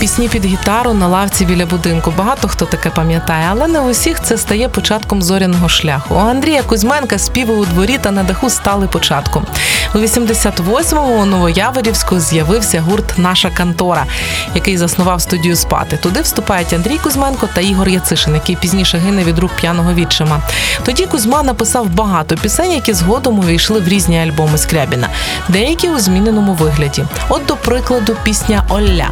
Пісні під гітару на лавці біля будинку. Багато хто таке пам'ятає, але не у всіх це стає початком зоряного шляху. У Андрія Кузьменка співи у дворі та на даху стали початком. У 88-му у Новояворівську з'явився гурт Наша контора, який заснував студію спати. Туди вступають Андрій Кузьменко та Ігор Яцишин, який пізніше гине від рук п'яного відчима. Тоді Кузьма написав багато пісень, які згодом увійшли в різні альбоми Скрябіна, деякі у зміненому вигляді. От, до прикладу, пісня Олля.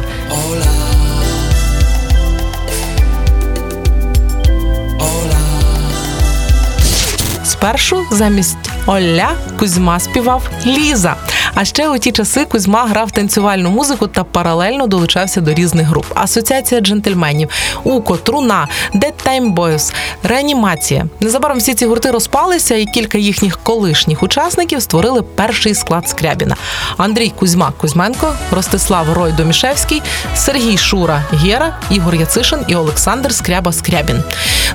Спершу замість Олля Кузьма співав Ліза. А ще у ті часи Кузьма грав танцювальну музику та паралельно долучався до різних груп. Асоціація джентльменів, Уко, Труна, Dead Time Boys, Реанімація. Незабаром всі ці гурти розпалися, і кілька їхніх колишніх учасників створили перший склад Скрябіна: Андрій Кузьма Кузьменко, Ростислав Рой Домішевський, Сергій Шура Гєра, Ігор Яцишин і Олександр Скряба Скрябін.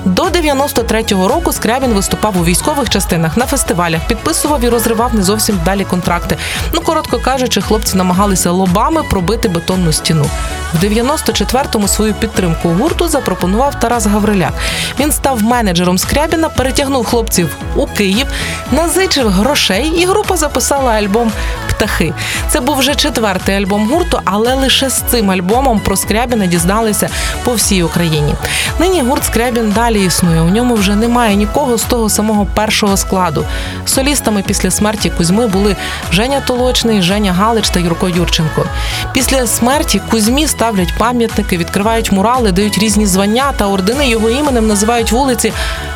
До 93-го року Скрябін виступав у військових частинах на фестивалях, підписував і розривав не зовсім далі контракти. Ну, коротко кажучи, хлопці намагалися лобами пробити бетонну стіну. В 94-му свою підтримку гурту запропонував Тарас Гавриляк. Він став менеджером Скрябіна, перетягнув хлопців у Київ, назичив грошей, і група записала альбом Птахи. Це був вже четвертий альбом гурту, але лише з цим альбомом про Скрябіна дізналися по всій Україні. Нині гурт Скрябін далі існує. У ньому вже немає нікого з того самого першого складу. Солістами після смерті Кузьми були Женя Толочний, Женя Галич та Юрко Юрченко. Після смерті Кузьмі ставлять пам'ятники, відкривають мурали, дають різні звання та ордени його іменем називають вулиці,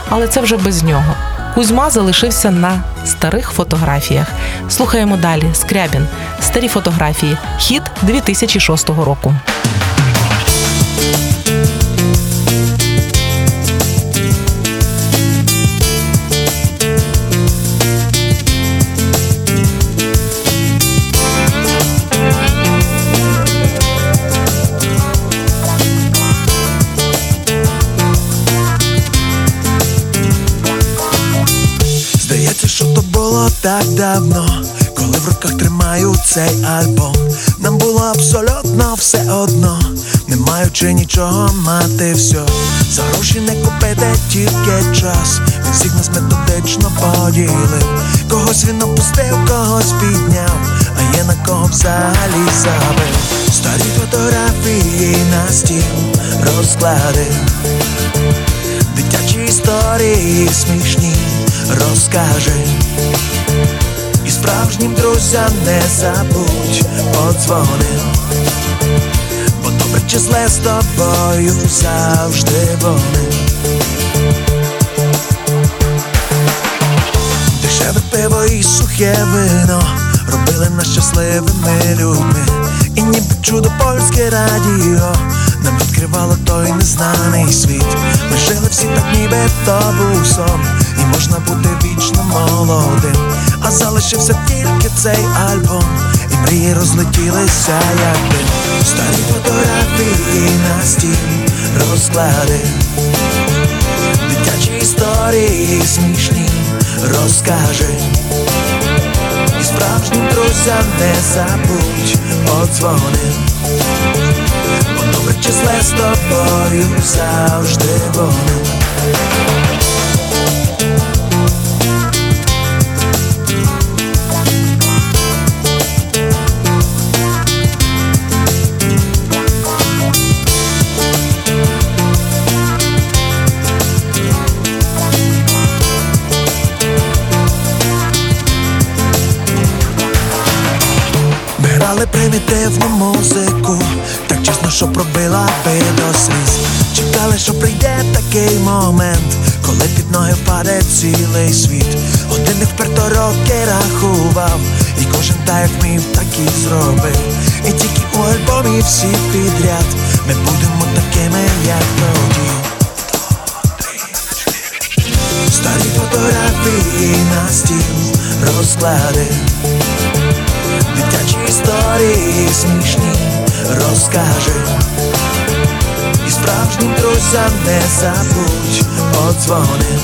але це вже без нього. Кузьма залишився на старих фотографіях. Слухаємо далі. Скрябін. Старі фотографії. Хід 2006 року. Давно, коли в руках тримаю цей альбом. Нам було абсолютно все одно, не маючи нічого мати все. За гроші не купити тільки час. Він всіх нас методично поділив. Когось він опустив, когось підняв, а є на кого взагалі забив. Старі фотографії на стіл розкладив. Дитячі історії смішні розкаже. Справжнім друзям не забудь подзвони. Бо добре чи зле з тобою завжди вони. Дешеве пиво і сухе вино робили нас щасливими людьми. І ніби чудо польське радіо нам відкривало той незнаний світ. Ми жили всі так, ніби то і можна бути вічно молодим. А залишився тільки цей альбом, і мрії розлетілися, як дим. Старі фотографії на стіл розклади. Дитячі історії смішні розкаже. І справжнім друзям не забудь подзвони. Бо добре чи з тобою завжди вони. Примітивну музику, так чесно, що пробила би до сліз. Чекали, що прийде такий момент, коли під ноги впаде цілий світ. Один вперто роки рахував, і кожен так як вмів, так і зробив. І тільки у альбомі всі підряд ми будемо такими, як тоді. Старі фотографії на стіл розклади. Історії смішні розкаже. І справжнім друзям не забудь подзвони.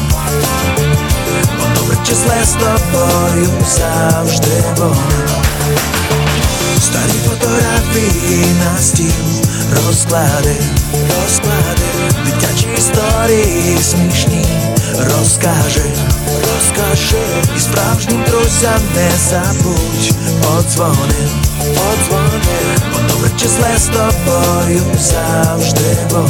Бо добре чи зле з тобою завжди вони. Старі фотографії на стіл розклади, розклади, дитячі історії смішні, розкажи, розкажи, і справжнім друзям не забудь, подзвони, подзвони, бо добре числе з тобою завжди вони.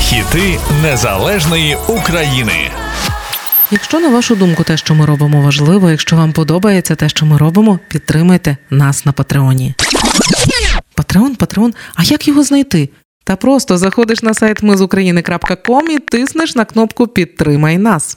Хіти незалежної України. Якщо на вашу думку те, що ми робимо, важливо, якщо вам подобається те, що ми робимо, підтримайте нас на Патреоні. Патреон, Патреон, а як його знайти? Та просто заходиш на сайт ми з України.ком і тиснеш на кнопку Підтримай нас.